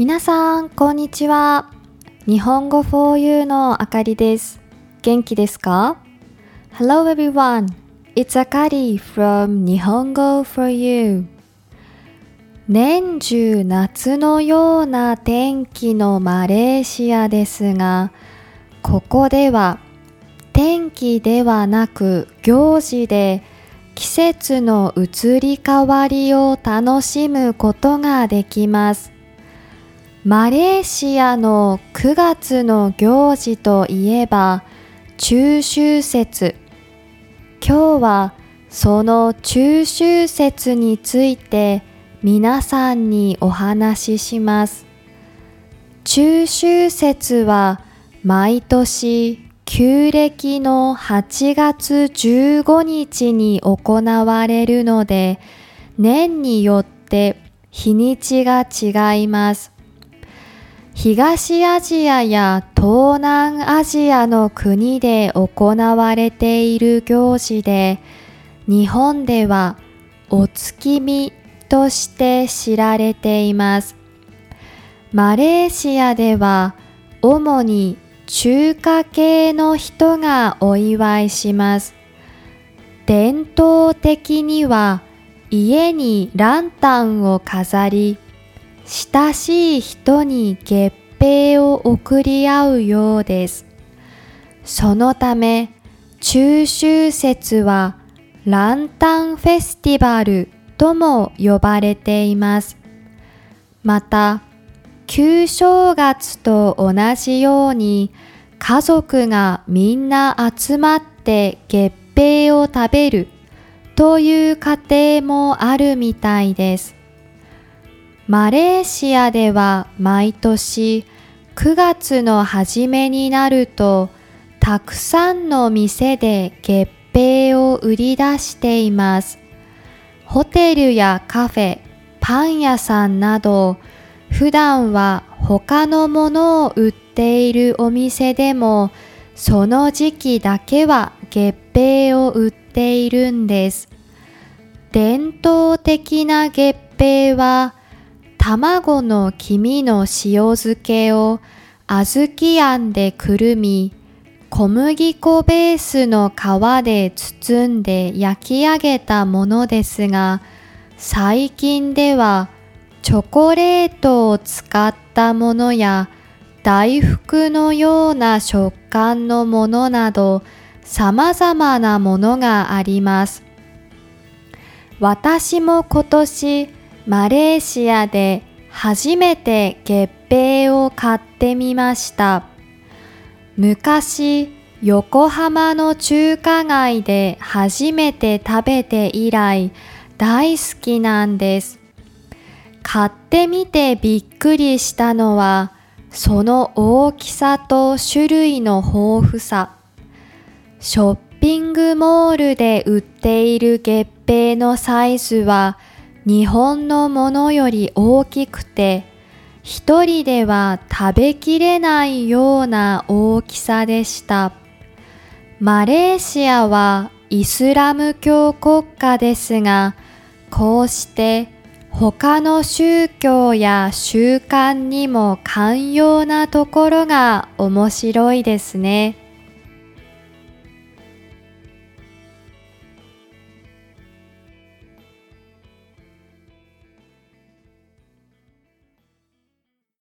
皆さん、こんにちは。日本語 for you のあかりです。元気ですか ?Hello everyone. It's Akari from 日本語 for you. 年中夏のような天気のマレーシアですが、ここでは天気ではなく行事で季節の移り変わりを楽しむことができます。マレーシアの9月の行事といえば中秋節。今日はその中秋節について皆さんにお話しします。中秋節は毎年旧暦の8月15日に行われるので年によって日にちが違います。東アジアや東南アジアの国で行われている行事で日本ではお月見として知られています。マレーシアでは主に中華系の人がお祝いします。伝統的には家にランタンを飾り、親しい人に月餅を贈り合うようです。そのため中秋節はランタンフェスティバルとも呼ばれています。また、旧正月と同じように家族がみんな集まって月餅を食べるという家庭もあるみたいです。マレーシアでは毎年9月の初めになるとたくさんの店で月餅を売り出しています。ホテルやカフェ、パン屋さんなど普段は他のものを売っているお店でもその時期だけは月餅を売っているんです。伝統的な月餅は卵の黄身の塩漬けを小豆あんでくるみ小麦粉ベースの皮で包んで焼き上げたものですが最近ではチョコレートを使ったものや大福のような食感のものなど様々なものがあります。私も今年マレーシアで初めて月餅を買ってみました。昔横浜の中華街で初めて食べて以来大好きなんです。買ってみてびっくりしたのはその大きさと種類の豊富さ。ショッピングモールで売っている月餅のサイズは日本のものより大きくて一人では食べきれないような大きさでした。マレーシアはイスラム教国家ですが、こうして他の宗教や習慣にも寛容なところが面白いですね。